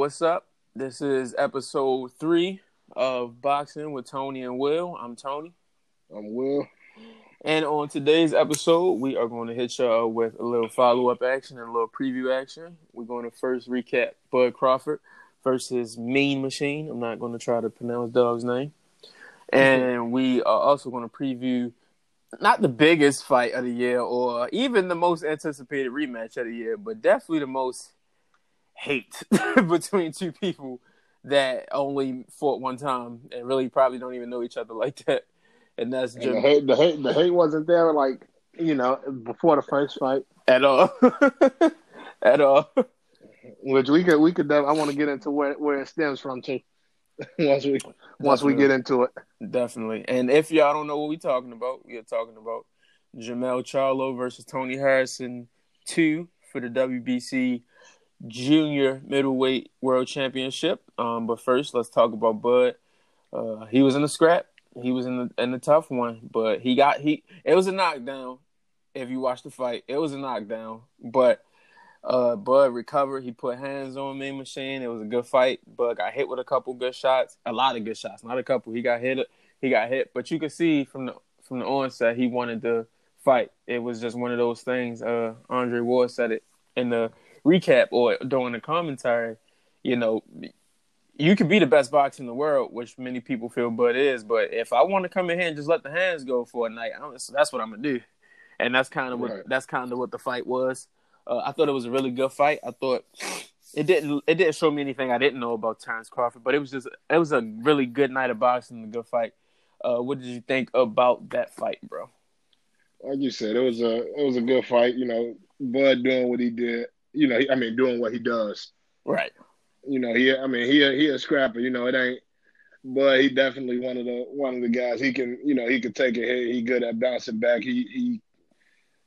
what's up? This is episode three of Boxing with Tony and Will. I'm Tony. I'm Will. And on today's episode, we are going to hit y'all with a little follow up action and a little preview action. We're going to first recap Bud Crawford versus Mean Machine. I'm not going to try to pronounce dog's name. And we are also going to preview not the biggest fight of the year or even the most anticipated rematch of the year, but definitely the most hate between two people that only fought one time and really probably don't even know each other like that. And that's and the hate. The hate. The hate wasn't there, like you know, before the first fight at all. at all. Which we could. We could. I want to get into where where it stems from too. once we once we get into it. Definitely. And if y'all don't know what we're talking about, we are talking about Jermell Charlo versus Tony Harrison two for the WBC Junior Middleweight World Championship. Um, but first, let's talk about Bud. Uh, he was in the scrap. He was in the in the tough one, but he got he. It was a knockdown. If you watch the fight, it was a knockdown. But uh, Bud recovered. He put hands on Mean Machine. It was a good fight. Bud got hit with a couple good shots, a lot of good shots, not a couple. He got hit. He got hit, but you could see from the from the onset he wanted to fight. It was just one of those things. Uh, Andre Ward said it in the recap or during the commentary. You know, you could be the best boxer in the world, which many people feel Bud is. But if I want to come in here and just let the hands go for a night, that's what I'm gonna do. And that's kind of what right. that's kind of what the fight was. Uh, I thought it was a really good fight. I thought it didn't it didn't show me anything I didn't know about Terence Crawford, but it was just it was a really good night of boxing, a good fight. Uh, what did you think about that fight, bro? Like you said, it was a it was a good fight. You know, Bud doing what he did. You know, I mean, doing what he does. Right. You know, he. I mean, he he a scrapper. You know, it ain't. But he definitely one of the one of the guys. He can. You know, he could take a hit. He good at bouncing back. He he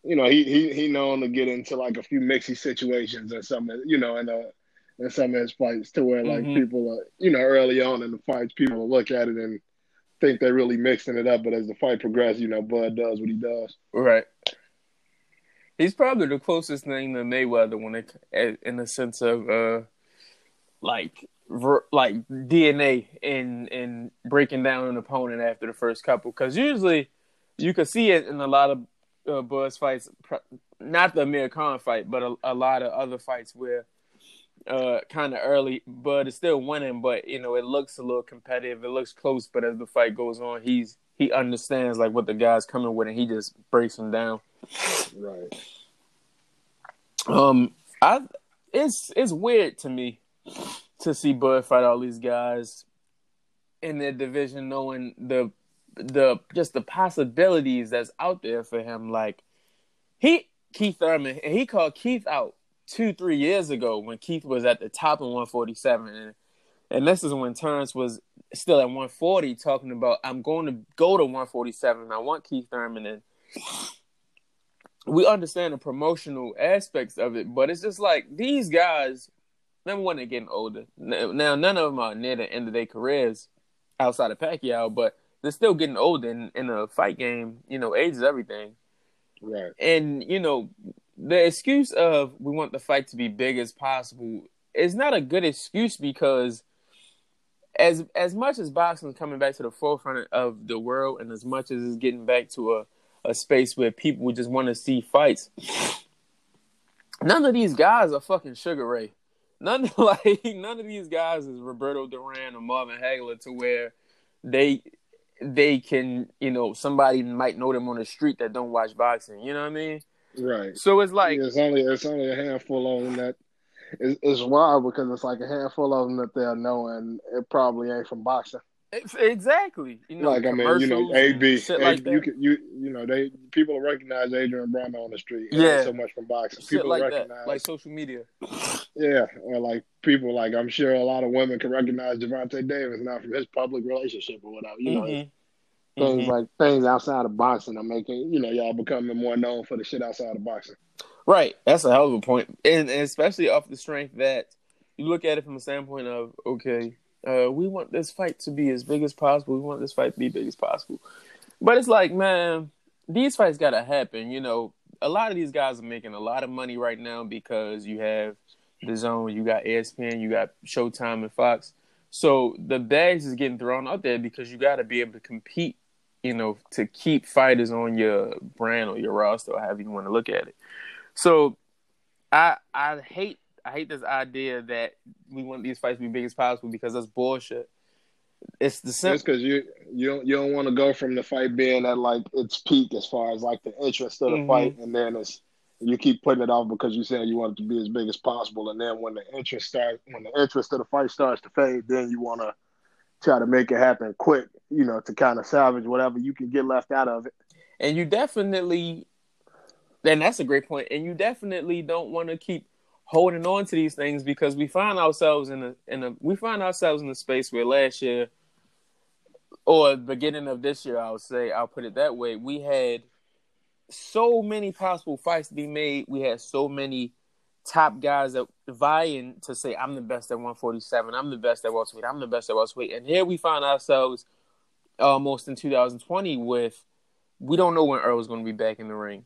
you know, he he he known to get into like a few mixy situations and some, you know, in uh in some of his fights to where like mm-hmm. people are, you know, early on in the fights, people look at it and think they're really mixing it up, but as the fight progresses, you know, Bud does what he does. Right. He's probably the closest thing to Mayweather when it, in the sense of uh, like ver, like DNA in in breaking down an opponent after the first couple, because usually you can see it in a lot of uh, Bud's fights, not the Amir Khan fight, but a, a lot of other fights where uh, kind of early, but it's still winning, but you know it looks a little competitive. It looks close, but as the fight goes on, he's he understands like what the guy's coming with, and he just breaks him down. Right. Um, I it's it's weird to me to see Bud fight all these guys in their division, knowing the the just the possibilities that's out there for him. Like he Keith Thurman, and he called Keith out two three years ago when Keith was at the top of 147, and, and this is when Terence was still at 140, talking about I'm going to go to 147. I want Keith Thurman, and we understand the promotional aspects of it, but it's just like these guys. Number one, they're getting older. Now, none of them are near the end of their careers outside of Pacquiao, but they're still getting older in, in a fight game. You know, age is everything. Right. And you know, the excuse of we want the fight to be big as possible is not a good excuse because as as much as boxing is coming back to the forefront of the world and as much as it's getting back to a, a space where people just want to see fights, none of these guys are fucking Sugar Ray. None like none of these guys is Roberto Duran or Marvin Hagler to where they they can, you know, somebody might know them on the street that don't watch boxing. You know what I mean? Right. So it's like it's only it's only a handful on that it's, it's wild because it's like a handful of them that they'll know, and it probably ain't from boxing. Exactly. You know, like I mean, you know, AB, like you can, you you know, they people recognize Adrian Broner on the street. Yeah, so much from boxing. Shit people like recognize that, like social media. Yeah, or like people like I'm sure a lot of women can recognize Gervonta Davis now from his public relationship or whatever. You know, mm-hmm. things mm-hmm. like things outside of boxing are making you know y'all becoming more known for the shit outside of boxing. Right, that's a hell of a point, and, and especially off the strength that you look at it from the standpoint of okay uh, we want this fight to be as big as possible. We want this fight to be big as possible. But it's like, man, these fights gotta happen. You know, a lot of these guys are making a lot of money right now because you have DAZN, you got ESPN, you got Showtime and Fox. So the bags is getting thrown out there because you got to be able to compete, you know, to keep fighters on your brand or your roster, or however you want to look at it. So I I hate I hate this idea that we want these fights to be big as possible because that's bullshit. It's the same. Because you you don't you don't want to go from the fight being at like its peak as far as like the interest of the mm-hmm. fight, and then it's you keep putting it off because you saying you want it to be as big as possible, and then when the interest starts, when the interest of the fight starts to fade, then you want to try to make it happen quick, you know, to kind of salvage whatever you can get left out of it. And you definitely, and that's a great point. And you definitely don't want to keep holding on to these things because we find ourselves in a in a we find ourselves in a space where last year or beginning of this year, I would say, I'll put it that way, we had so many possible fights to be made. We had so many top guys that vying to say, I'm the best at 147, I'm the best at welterweight, I'm the best at welterweight. And here we find ourselves uh, almost in 2020 with we don't know when Errol's going to be back in the ring.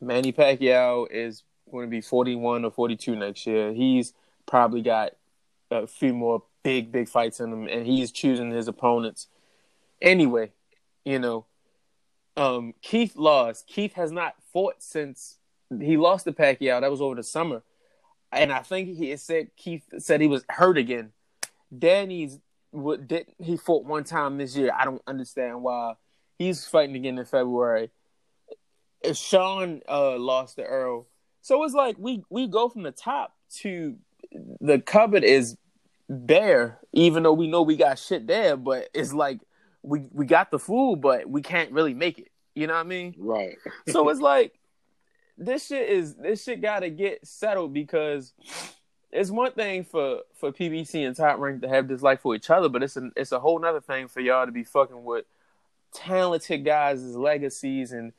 Manny Pacquiao is going to be 41 or 42 next year. He's probably got a few more big, big fights in him, and he's choosing his opponents. Anyway, you know, um, Keith lost. Keith has not fought since he lost to Pacquiao. That was over the summer, and I think he said Keith said he was hurt again. Danny's what did he fought one time this year? I don't understand why he's fighting again in February. Shawn uh, lost to Errol, so it's like we we go from the top to the cupboard is bare, even though we know we got shit there. But it's like we we got the food, but we can't really make it. You know what I mean? Right. so it's like this shit is this shit got to get settled because it's one thing for for PBC and Top Rank to have this life for each other, but it's a it's a whole other thing for y'all to be fucking with talented guys' legacies and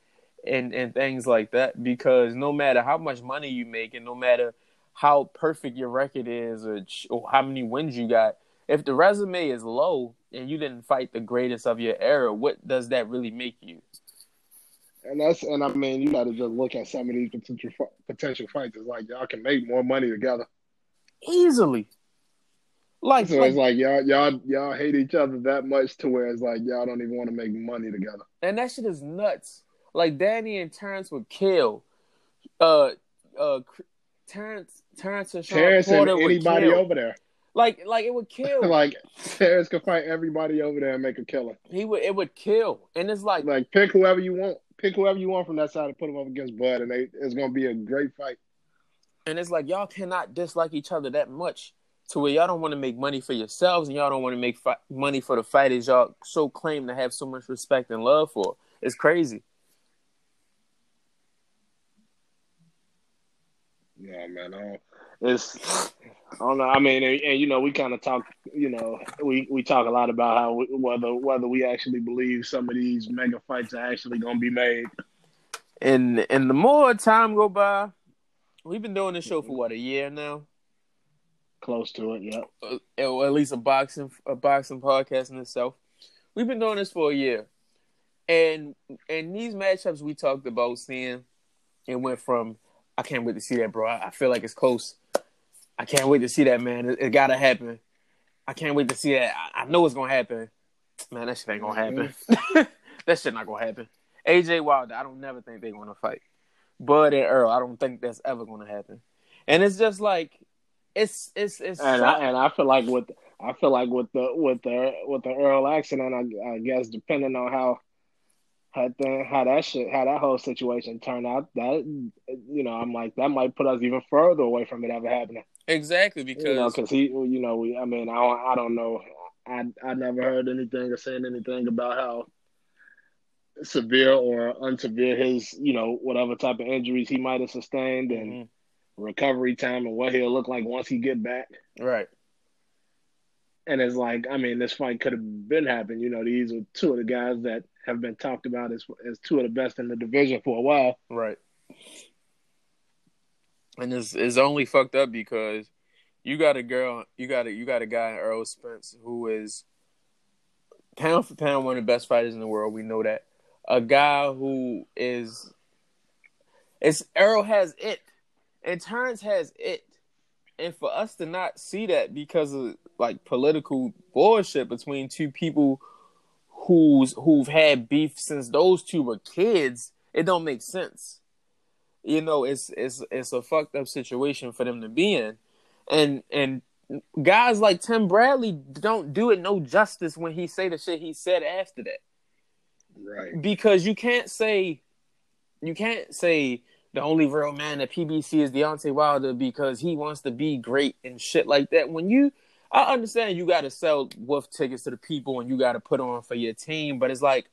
and and things like that. Because no matter how much money you make, and no matter how perfect your record is, or, or how many wins you got, if the resume is low, and you didn't fight the greatest of your era, what does that really make you? And that's and I mean you got to just look at some of these potential potential fights. It's like y'all can make more money together easily. Like so, like, it's like y'all y'all y'all hate each other that much to where it's like y'all don't even want to make money together. And that shit is nuts. Like Danny and Terence would kill. Uh, uh, Terence, Terrence and Shawn Terence Porter and anybody over there. Like, like it would kill. like Terrence could fight everybody over there and make a killer. He would. It would kill, and it's like like pick whoever you want. Pick whoever you want from that side and put them up against Bud, and they, it's gonna be a great fight. And it's like y'all cannot dislike each other that much to where y'all don't want to make money for yourselves and y'all don't want to make fi- money for the fighters y'all so claim to have so much respect and love for. It's crazy. Yeah, man. I it's I don't know. I mean, and, and you know, we kind of talk. You know, we, we talk a lot about how we, whether whether we actually believe some of these mega fights are actually going to be made. And and the more time go by, we've been doing this show for what a year now. Close to it, yeah. Uh, or at least a boxing a boxing podcast in itself. We've been doing this for a year, and and these matchups we talked about seeing, it went from I can't wait to see that, bro. I, I feel like it's close I can't wait to see that, man. It, it gotta happen. I can't wait to see that. I, I, know it's gonna happen. Man, that shit ain't gonna happen. Mm-hmm. that shit not gonna happen. AJ Wilder, I don't never think they're gonna fight. Bud and Errol, I don't think that's ever gonna happen. And it's just like it's it's it's and I, and I feel like with I feel like with the with the with the Errol accident, I, I guess depending on how how that how that shit how that whole situation turned out, that you know, I'm like that might put us even further away from it ever happening. Exactly because you know, because he, you know, we, I mean, I don't, I don't know, I I never heard anything or saying anything about how severe or unsevere his, you know, whatever type of injuries he might have sustained and mm-hmm. recovery time and what he'll look like once he get back. Right. And it's like, I mean, this fight could have been happening. You know, these are two of the guys that have been talked about as as two of the best in the division for a while. Right and it's only fucked up because you got a girl, you got a you got a guy Errol Spence who is pound for pound one of the best fighters in the world. We know that a guy who is it's Errol has it, and Terence has it, and for us to not see that because of like political bullshit between two people who's who've had beef since those two were kids, it don't make sense. You know, it's it's it's a fucked up situation for them to be in. And and guys like Tim Bradley don't do it no justice when he say the shit he said after that. Right. Because you can't say you can't say the only real man at PBC is Deontay Wilder because he wants to be great and shit like that. When you, I understand you got to sell wolf tickets to the people and you got to put on for your team, but it's like,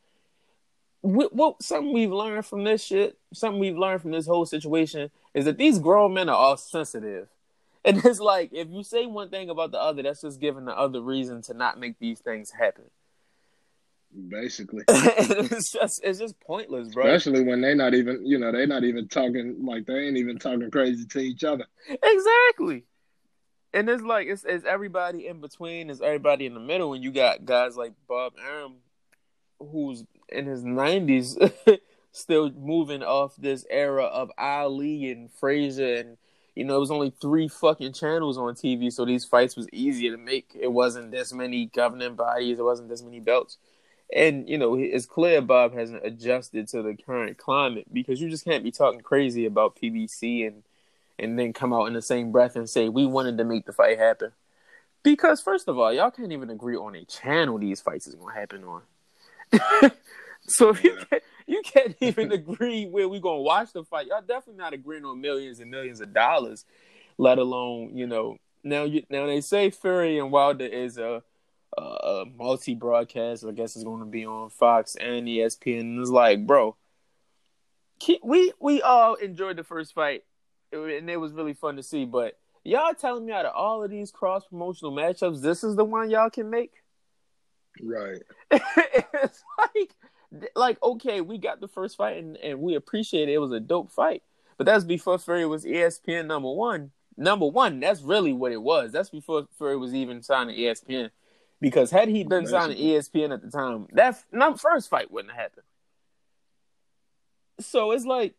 what, what something we've learned from this shit, something we've learned from this whole situation is that these grown men are all sensitive. And it's like if you say one thing about the other, that's just giving the other reason to not make these things happen. Basically, it's just it's just pointless, bro. Especially when they're not even, you know, they're not even talking like they ain't even talking crazy to each other. Exactly. And it's like it's, it's everybody in between, it's everybody in the middle, and you got guys like Bob Arum, who's in his nineties, still moving off this era of Ali and Frazier, and you know it was only three fucking channels on TV, so these fights was easier to make. It wasn't this many governing bodies, it wasn't this many belts and you know it's clear Bob hasn't adjusted to the current climate because you just can't be talking crazy about PBC and and then come out in the same breath and say we wanted to make the fight happen. Because first of all, y'all can't even agree on a channel these fights is gonna happen on. so if you can't, you can't even agree where we gonna watch the fight, y'all definitely not agreeing on millions and millions of dollars, let alone you know now you now they say Fury and Wilder is a uh, multi broadcast. I guess it's going to be on Fox and ESPN. And it's like, bro, we we all enjoyed the first fight, and it was really fun to see. But y'all telling me out of all of these cross promotional matchups, this is the one y'all can make? Right. it's like, like okay, we got the first fight, and, and we appreciate it. It was a dope fight, but that's before Fury was ESPN number one. Number one, that's really what it was. That's before Fury was even signed to ESPN. Because had he been signed to ESPN at the time, that first fight wouldn't have happened. So it's like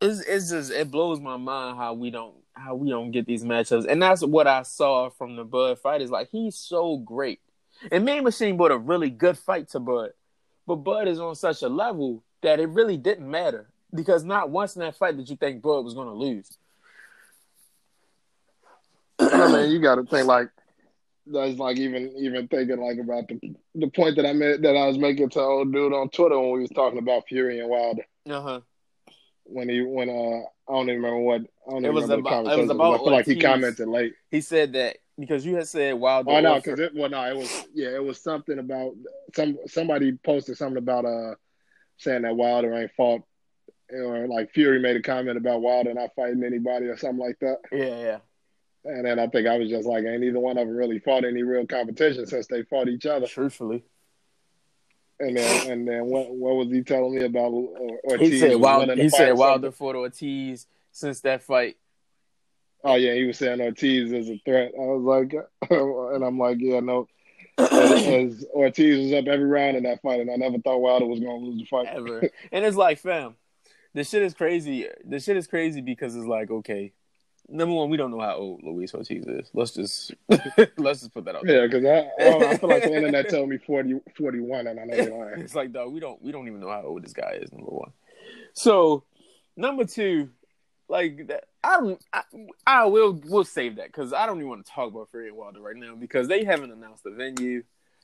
it's it's just it blows my mind how we don't how we don't get these matchups. And that's what I saw from the Bud fight is like he's so great. And Mean Machine brought a really good fight to Bud. But Bud is on such a level that it really didn't matter. Because not once in that fight did you think Bud was gonna lose. I mean, you gotta think like that's like even even thinking like about the the point that I made that I was making to old dude on Twitter when we was talking about Fury and Wilder. Uh huh. When he when uh I don't even remember what I don't It was remember about- the it was about I feel like he commented late. He said that because you had said Wilder. Oh no, because it well no, it was yeah, it was something about some somebody posted something about uh saying that Wilder ain't fought or like Fury made a comment about Wilder not fighting anybody or something like that. yeah, yeah. And then I think I was just like, ain't either one of them really fought any real competition since they fought each other. Truthfully, And then and then what what was he telling me about Ortiz? he said Wilder. He said Wilder fought Ortiz since that fight. Oh yeah, he was saying Ortiz is a threat. I was like, and I'm like, yeah, no. As Ortiz was up every round in that fight, and I never thought Wilder was going to lose the fight. ever. and it's like, fam, this shit is crazy. This shit is crazy because it's like, okay, number one, we don't know how old Luis Ortiz is. Let's just let's just put that out there. Yeah, because I, I, I feel like the internet told me 40, 41, and I know you're lying. It's like, dog, we don't we don't even know how old this guy is. Number one. So, number two, like that, I don't. I, I will we'll save that because I don't even want to talk about and Wilder right now because they haven't announced the venue.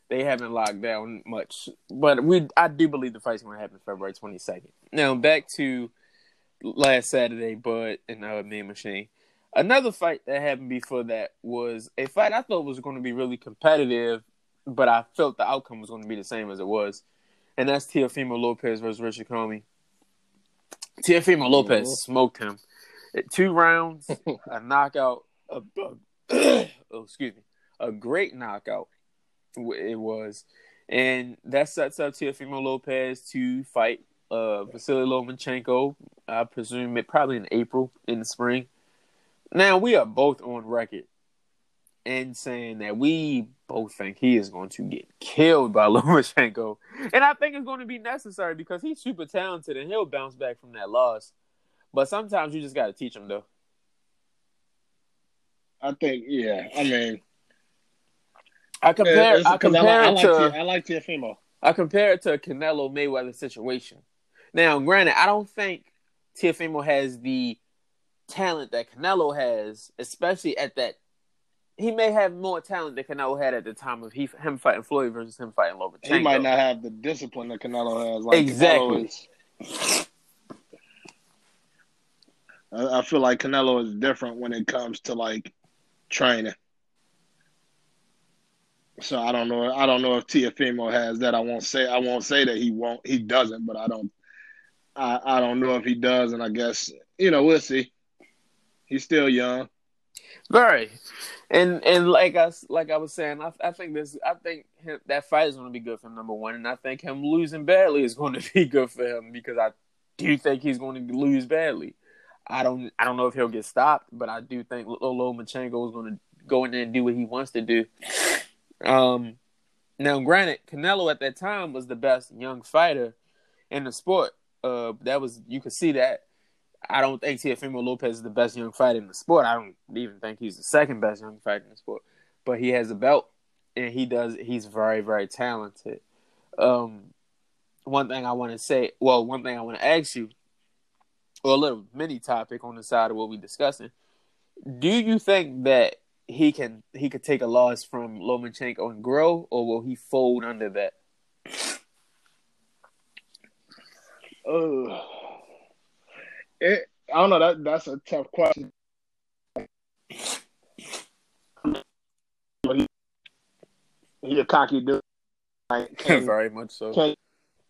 They haven't locked down much, but we I do believe the fight's going to happen February twenty second. Now back to last Saturday, Bud and uh, Mean Machine. Another fight that happened before that was a fight I thought was going to be really competitive, but I felt the outcome was going to be the same as it was, and that's Teofimo Lopez versus Richard Commey. Teofimo Lopez Mhm. smoked him, two rounds, a knockout, a, a- oh, excuse me, a great knockout. It was, and that sets up Teofimo Lopez to fight uh, Vasily Lomachenko. I presume it probably in April in the spring. Now we are both on record and saying that we both think he is going to get killed by Lomachenko, and I think it's going to be necessary because he's super talented and he'll bounce back from that loss. But sometimes you just got to teach him though. I think yeah. I mean, I compare. I compare I, it to. I like, T- I like. I compare it to a Canelo Mayweather situation. Now, granted, I don't think Teofimo has the talent that Canelo has, especially at that. He may have more talent than Canelo had at the time of he, him fighting Floyd versus him fighting Lomachenko. He might not have the discipline that Canelo has. Like Exactly. Canelo is- I, I feel like Canelo is different when it comes to like training. So I don't know. I don't know if Teofimo has that. I won't say. I won't say that he won't. He doesn't. But I don't. I I don't know if he does. And I guess you know we'll see. He's still young. Very, and and like I like I was saying, I, I think this, I think him, that fight is going to be good for him, number one, and I think him losing badly is going to be good for him because I do think he's going to lose badly. I don't I don't know if he'll get stopped, but I do think Lo Lomachenko is going to go in there and do what he wants to do. Um, now, granted, Canelo at that time was the best young fighter in the sport. Uh, that was you could see that. I don't think Teofimo Lopez is the best young fighter in the sport. I don't even think he's the second best young fighter in the sport. But he has a belt, and he does. He's very, very talented. Um, one thing I want to say, well, one thing I want to ask you, or a little mini topic on the side of what we're discussing. Do you think that he can he could take a loss from Lomachenko and grow, or will he fold under that? Uh, it, I don't know. That that's a tough question. He, he a cocky dude. Like, can, very much so. can,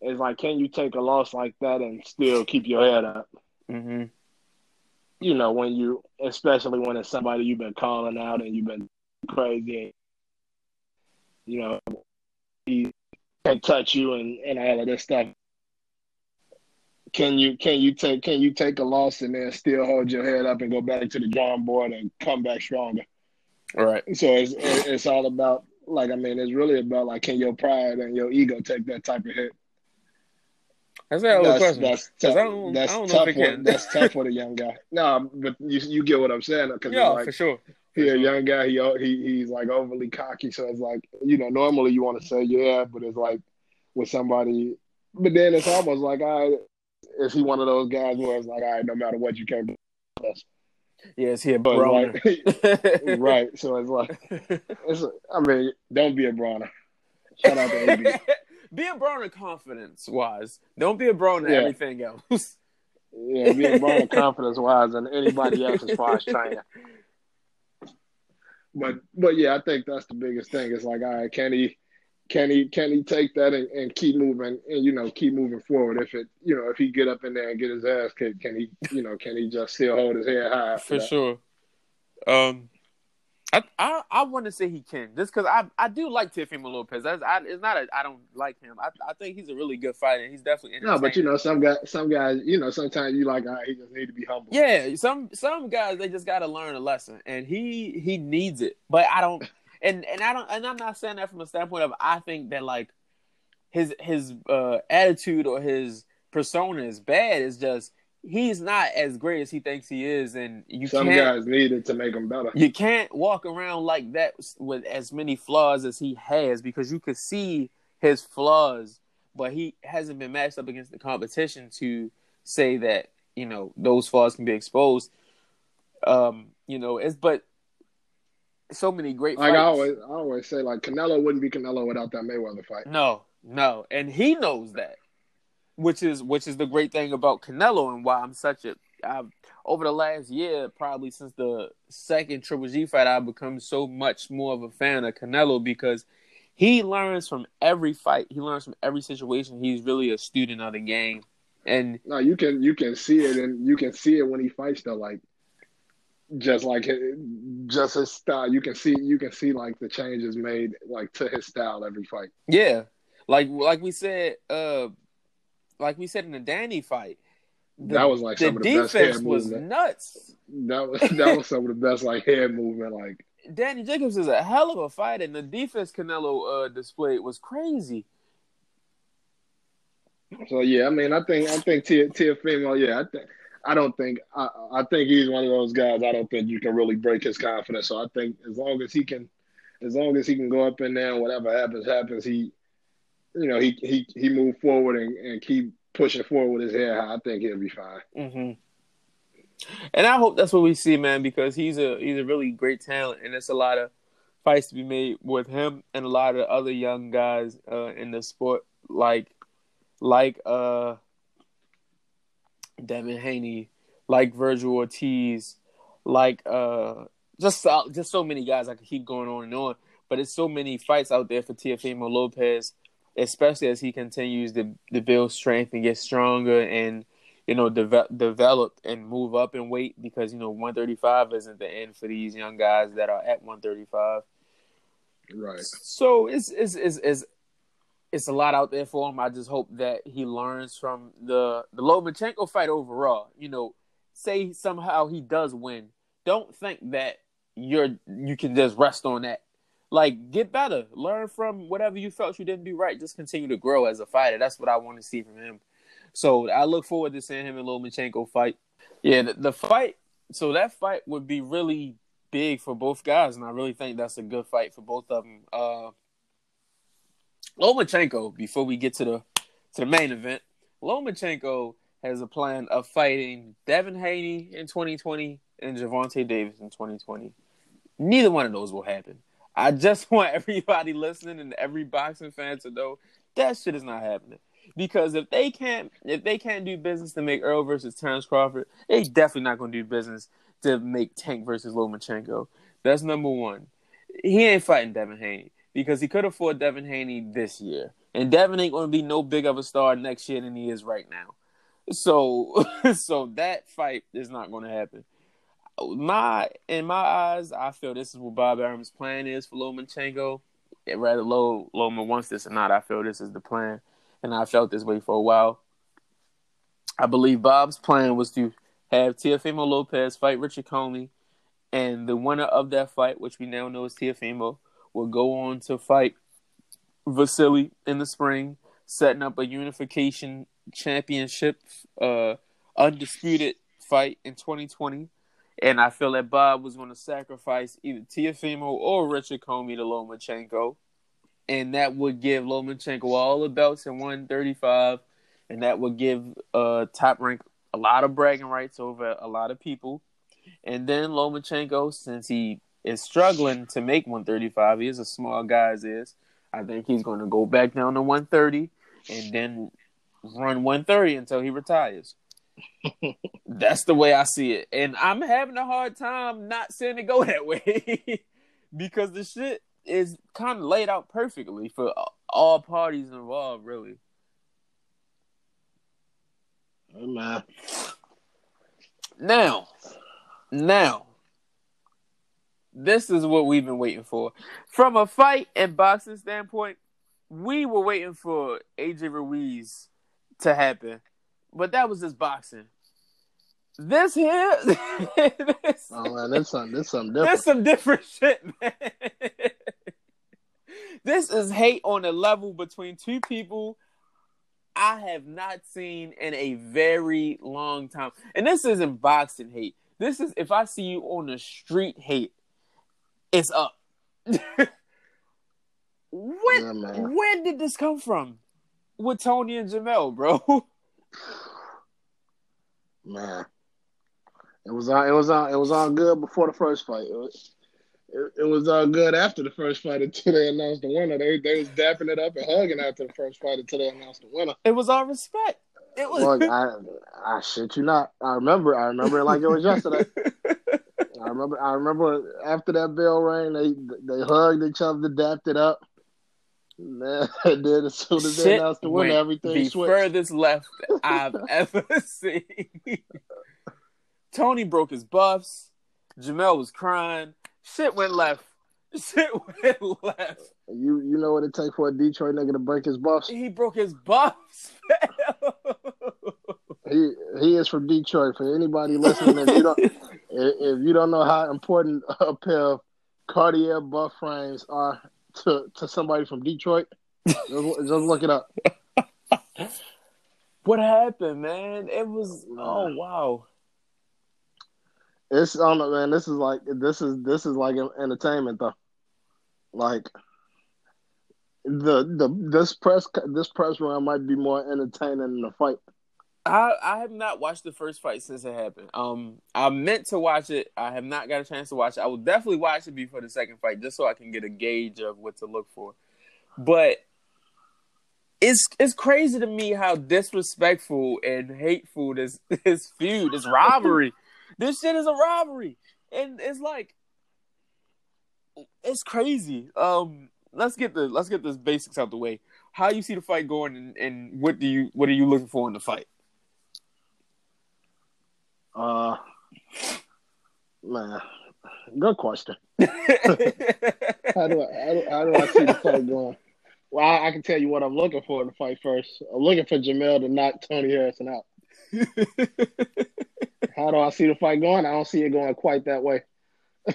it's like, can you take a loss like that and still keep your head up? hmm You know, when you, especially when it's somebody you've been calling out and you've been crazy. And, you know, he can touch you and, and all of this stuff. Can you can you take can you take a loss and then still hold your head up and go back to the drawing board and come back stronger? All right. So it's it's all about like I mean it's really about like can your pride and your ego take that type of hit? That's a That's question. that's tough. I don't- that's don't tough. can. that's tough for the young guy. No, um, but you you get what I'm saying Yeah, like for sure. he a young guy. He he he's like overly cocky. So it's like you know normally you want to say yeah, but it's like with somebody. But then it's almost like I is he one of those guys where it's like all right, no matter what you can't. beat us. Yes, he a brawler. like, right. So it's like it's. I mean, don't be a brawler. Shout out to AB. be a brawler confidence wise. Don't be a brawler Yeah. everything else. Yeah, be a brawler confidence wise than anybody else as far as China. But but yeah, I think that's the biggest thing. It's like, all right, can he can he can he take that and, and keep moving and you know keep moving forward? If it you know if he get up in there and get his ass kicked, can he you know can he just still hold his head high? For that? sure. Um, I I, I want to say he can just because I I do like Teofimo Lopez. That's I, it's not a I don't like him. I I think he's a really good fighter. He's definitely No, but you know some guys some guys you know sometimes you like all right, he just need to be humble. Yeah, some some guys they just got to learn a lesson, and he he needs it. But I don't, and and I don't, and I'm not saying that from a standpoint of I think that like his his uh, attitude or his persona is bad. It's just he's not as great as he thinks he is, and you some can't guys need it to make them better. you can't walk around like that with as many flaws as he has because you could see his flaws, but he hasn't been matched up against the competition to say that you know those flaws can be exposed. Um, you know, it's but so many great Like fights. I always I always say like Canelo wouldn't be Canelo without that Mayweather fight. No, no, and he knows that, which is which is the great thing about Canelo and why I'm such a. I've, over the last year, probably since the second Triple G fight, I've become so much more of a fan of Canelo because he learns from every fight. He learns from every situation. He's really a student of the game, and No, you can you can see it and you can see it when he fights though, like just like his- just his style. You can see you can see like the changes made like to his style every fight. yeah, like like we said, uh, like we said in the Danny fight, the, that was like the some of the best head defense was movement. nuts. That was that was some of the best like head movement. Like Danny Jacobs is a hell of a fighter, and the defense Canelo uh, displayed was crazy. so, yeah. I mean, I think I think Tia Teofimo. Yeah, I think I don't think I, I think he's one of those guys. I don't think you can really break his confidence. So I think as long as he can, as long as he can go up and whatever happens, happens. He, you know, he he he move forward and, and keep pushing forward with his head. I think he'll be fine. Mm-hmm. And I hope that's what we see, man, because he's a he's a really great talent, and it's a lot of fights to be made with him and a lot of other young guys uh, in the sport, like like uh Devin Haney, like Vergil Ortiz, like uh just just so many guys. I could keep going on and on, but it's so many fights out there for Teofimo Lopez, especially as he continues to to build strength and get stronger and you know de- develop and move up in weight because you know 135 isn't the end for these young guys that are at 135. Right. So it's it's it's, it's it's a lot out there for him. I just hope that he learns from the the Lomachenko fight overall. You know, say somehow he does win. Don't think that you're you can just rest on that. Like get better, learn from whatever you felt you didn't do right. Just continue to grow as a fighter. That's what I want to see from him. So I look forward to seeing him in Lomachenko fight. Yeah, the, the fight. So that fight would be really big for both guys, and I really think that's a good fight for both of them. Uh, Lomachenko, before we get to the to the main event, Lomachenko has a plan of fighting Devin Haney in 2020 and Gervonta Davis in 2020. Neither one of those will happen. I just want everybody listening and every boxing fan to know that shit is not happening. Because if they can't if they can't do business to make Errol versus Terence Crawford, they definitely not gonna do business to make Tank versus Lomachenko. That's number one. He ain't fighting Devin Haney because he could afford Devin Haney this year. And Devin ain't going to be no big of a star next year than he is right now. So, so that fight is not going to happen. My in my eyes, I feel this is what Bob Arum's plan is for Lomachenko. Rather, low Loma wants this or not, I feel this is the plan, and I felt this way for a while. I believe Bob's plan was to have Teofimo Lopez fight Richard Commey, and the winner of that fight, which we now know is Teofimo, will go on to fight Vasily in the spring, setting up a unification championship, uh, undisputed fight in 2020. And I feel that Bob was going to sacrifice either Teofimo or Richard Commey to Lomachenko. And that would give Lomachenko all the belts in 135. And that would give uh, Top Rank a lot of bragging rights over a lot of people. And then Lomachenko, since he is struggling to make 135. He is a small guy as is. I think he's going to go back down to 130 and then run 130 until he retires. That's the way I see it. And I'm having a hard time not seeing it go that way because the shit is kind of laid out perfectly for all parties involved, really. Hey, man. Now, now, this is what we've been waiting for. From a fight and boxing standpoint, we were waiting for AJ Ruiz to happen, but that was just boxing. This here, this, oh man, this some this some different. This some different shit, man. this is hate on a level between two people I have not seen in a very long time, and this isn't boxing hate. This is if I see you on the street hate it's up. when yeah, when did this come from? With Tony and Jermell, bro. Man, it was on. It was on. It was all good before the first fight. It was, it, it was all good after the first fight until they announced the winner. They they was dapping it up and hugging after the first fight until they announced the winner. It was all respect. It was. Look, I, I shit you not. I remember. I remember it like it was yesterday. I remember. I remember after that bell rang, they they hugged each other, dapped it up. Man, and then as soon as they announced the winner, everything the switched. furthest left I've ever seen. Tony broke his buffs. Jermell was crying. Shit went left. Shit went left. You you know what it takes for a Detroit nigga to break his buffs? He broke his buffs. he he is from Detroit. For anybody listening, if you don't if you don't know how important a pair of Cartier buff frames are to to somebody from Detroit, just, just look it up. what happened, man? It was oh uh, wow. It's on man. This is like this is this is like entertainment though. Like the the this press this press run might be more entertaining than the fight. I I have not watched the first fight since it happened. Um, I meant to watch it. I have not got a chance to watch it. I will definitely watch it before the second fight, just so I can get a gauge of what to look for. But it's it's crazy to me how disrespectful and hateful this this feud, this robbery, this shit is a robbery, and it's like it's crazy. Um, let's get the let's get the basics out the way. How you see the fight going, and, and what do you what are you looking for in the fight? Uh, man, good question. how do I how do, how do I see the fight going? Well, I, I, can tell you what I'm looking for in the fight first. I'm looking for Jermell to knock Tony Harrison out. how do I see the fight going? I don't see it going quite that way.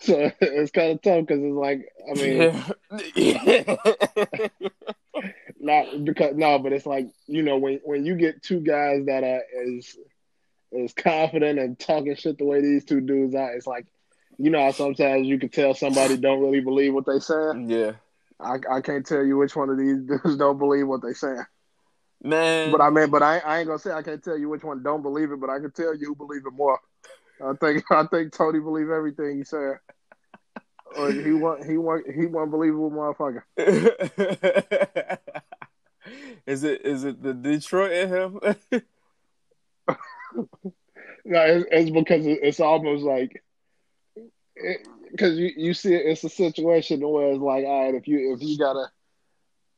so it's kind of tough because it's like, I mean, not because no, but it's like you know when when you get two guys that are as as confident and talking shit the way these two dudes are, it's like you know how sometimes you can tell somebody don't really believe what they saying. Yeah, I I can't tell you which one of these dudes don't believe what they saying. Man, but I mean, but I, I ain't gonna say I can't tell you which one don't believe it, but I can tell you who believe it more. I think I think Tony believe everything he said. Or he want he want he want believable motherfucker. is it is it the Detroit in him? No, it's, it's, because it's almost like because you you see it, it's a situation where it's like, all right, if you if you gotta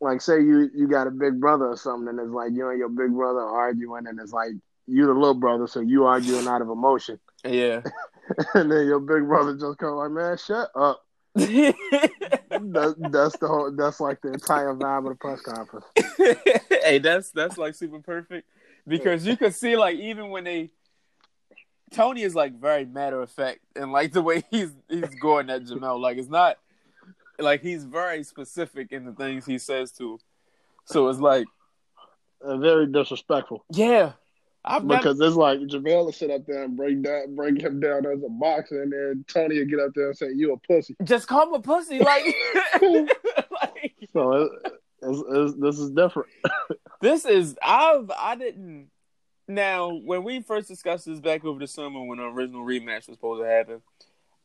like say you you got a big brother or something, and it's like you and your big brother arguing, and it's like you the little brother, so you arguing out of emotion. Yeah. and then your big brother just come like, man, shut up. that, that's the whole. That's like the entire vibe of the press conference. hey, that's that's like super perfect because you can see like even when they Tony is like very matter of fact and like the way he's he's going at Jermell, like it's not like he's very specific in the things he says to. So it's like uh, very disrespectful. Yeah. I've because never... it's like Jermell will sit up there and break down, break him down as a boxer, and then Tony will get up there and say, "You a pussy." Just call him a pussy, like. like... So it, this is different. this is I've I didn't. Now, when we first discussed this back over the summer, when the original rematch was supposed to happen,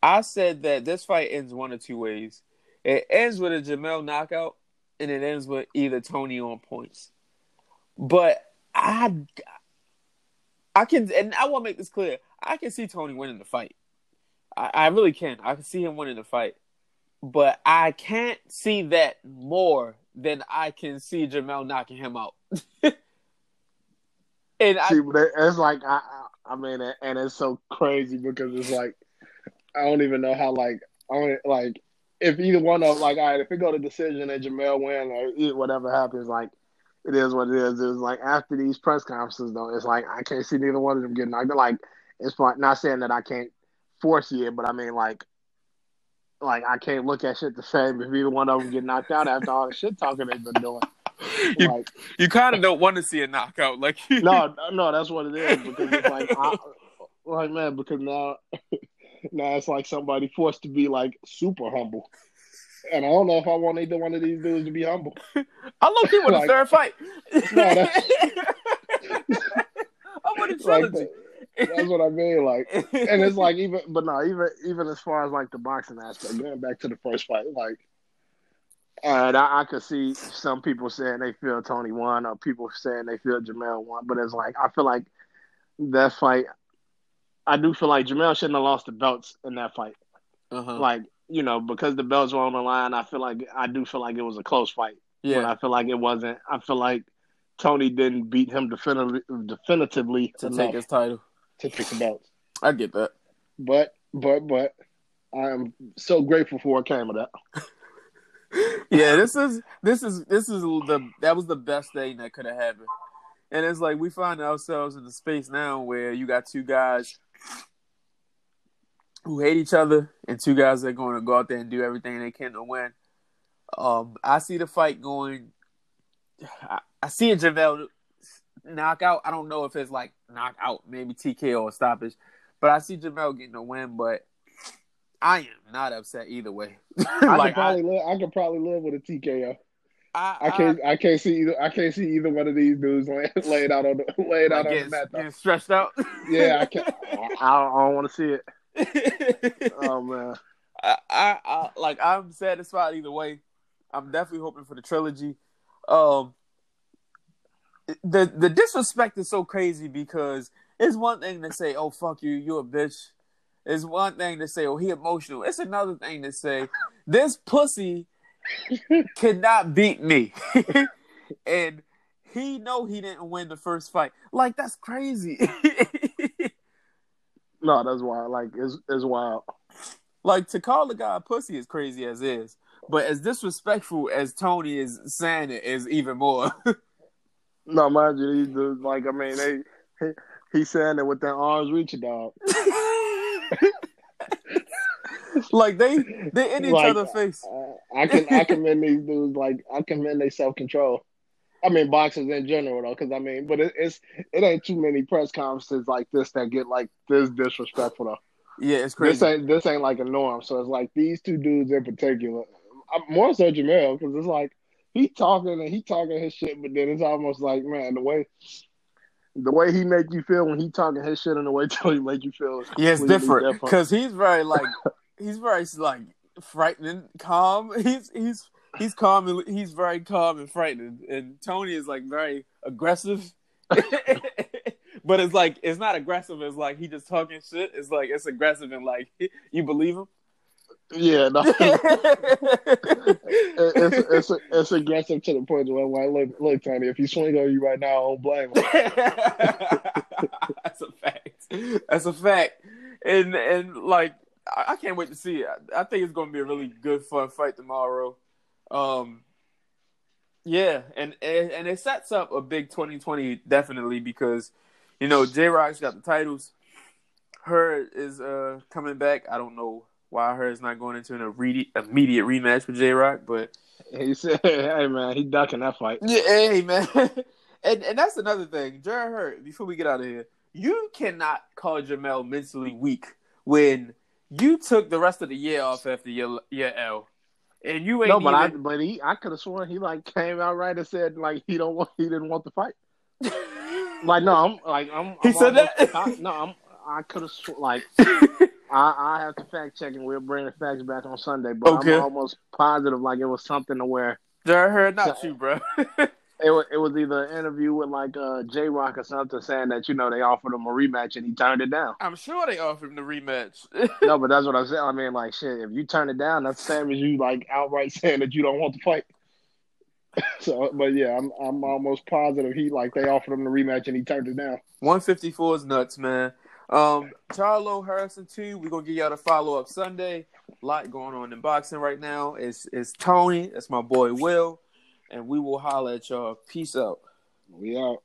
I said that this fight ends one of two ways. It ends with a Jermell knockout, and it ends with either Tony on points. But I, I can, and I want to make this clear. I can see Tony winning the fight. I, I really can. I can see him winning the fight, but I can't see that more than I can see Jermell knocking him out. and I, it's like I, I mean, and it's so crazy because it's like I don't even know how like I don't like if either one of like all right, if it go to decision and Jermell win or whatever happens, like it is what it is. It's like after these press conferences though, it's like I can't see neither one of them getting knocked. Like it's. Not saying that I can't foresee it, but I mean like like I can't look at shit the same if either one of them get knocked out after all the shit talking they've been doing. You, like, you kind of don't want to see a knockout, like no, no, that's what it is because it's like, I, like man, because now, now it's like somebody forced to be like super humble, and I don't know if I want either one of these dudes to be humble. I love you with like, a third fight. No, I want a trilogy. Like that's what I mean. Like, and it's like even, but no, even even as far as like the boxing aspect, going back to the first fight, like, and I, I could see some people saying they feel Tony won, or people saying they feel Jermell won, but it's like I feel like that fight. I do feel like Jermell shouldn't have lost the belts in that fight. Uh-huh. Like you know, because the belts were on the line, I feel like I do feel like it was a close fight. Yeah, but I feel like it wasn't. I feel like Tony didn't beat him definitively, definitively to enough. take his title to pick the belts. I get that. But but but I am so grateful for what came of that. yeah, this is this is this is the that was the best thing that could have happened. And it's like we find ourselves in the space now where you got two guys who hate each other and two guys that are going to go out there and do everything they can to win. Um, I see the fight going. I, I see a Jermell knockout. I don't know if it's like knockout, maybe TKO or stoppage, but I see Jermell getting a win. But I am not upset either way. I could probably live. I could probably live with a TKO. I, I, can't. I, I, can't see either. I can't see either one of these dudes laying, laying out on the laying out on the mat. Getting stressed out. yeah, I can't. I, I don't want to see it. oh man. I, I, I like. I'm satisfied either way. I'm definitely hoping for the trilogy. Um, the the disrespect is so crazy because it's one thing to say, "Oh fuck you, you a bitch." It's one thing to say, "Oh he emotional." It's another thing to say, "This pussy cannot beat me," and he know he didn't win the first fight. Like that's crazy. no, that's wild. Like it's it's wild. Like to call a guy a pussy is crazy as is, but as disrespectful as Tony is saying it is even more. no, mind you, he's the, like I mean they. He, he's saying it with that arms reaching, dog. like they they in each like, other's face. Uh, I can I commend these dudes like I commend their self control. I mean boxers in general though, because I mean, but it, it's it ain't too many press conferences like this that get like this disrespectful though. Yeah, it's crazy. This ain't this ain't like a norm. So it's like these two dudes in particular, more so Jermell, because it's like he talking and he talking his shit, but then it's almost like man, the way the way he make you feel when he talking his shit and the way Tony make you feel. yeah, it's different because he's very like he's very like frightening, calm. He's he's he's calm and he's very calm and frightening, and Tony is like very aggressive. but it's like it's not aggressive. It's like he just talking shit. It's like it's aggressive and like you believe him. Yeah, no. it's, it's it's aggressive to the point where like, look, look, Tony, if he swing on you right now, I don't blame him. That's a fact. That's a fact. And and like I, I can't wait to see it. I, I think it's going to be a really good, fun fight tomorrow. Um, yeah, and, and and it sets up a big 2020 definitely because you know J Rock's got the titles. Hurd is uh coming back. I don't know why Hurd is not going into an immediate rematch with J Rock, but he said, "Hey man, he ducking that fight." Yeah, hey man, and and that's another thing, Jarrett Hurd. Before we get out of here, you cannot call Jermell mentally weak when you took the rest of the year off after your your L, and you ain't no, but even... I but he I could have sworn he like came out right and said like he don't want he didn't want the fight. like no, I'm like I'm. He I'm said that. I, no, I'm. I could have sw- like. I, I have to fact check and we'll bring the facts back on Sunday, but okay. I'm almost positive like it was something to where. I heard not you, bro. it was it was either an interview with like uh, J Rock or something saying that you know they offered him a rematch and he turned it down. I'm sure they offered him the rematch. no, but that's what I'm saying. I mean, like shit, if you turn it down, that's the same as you like outright saying that you don't want to fight. so, but yeah, I'm I'm almost positive he like they offered him the rematch and he turned it down. 154 is nuts, man. Um, Charlo Harrison too. We're gonna give y'all the follow up Sunday. A lot going on in boxing right now. It's it's Tony. That's my boy Will and we will holler at y'all. Peace out. We out.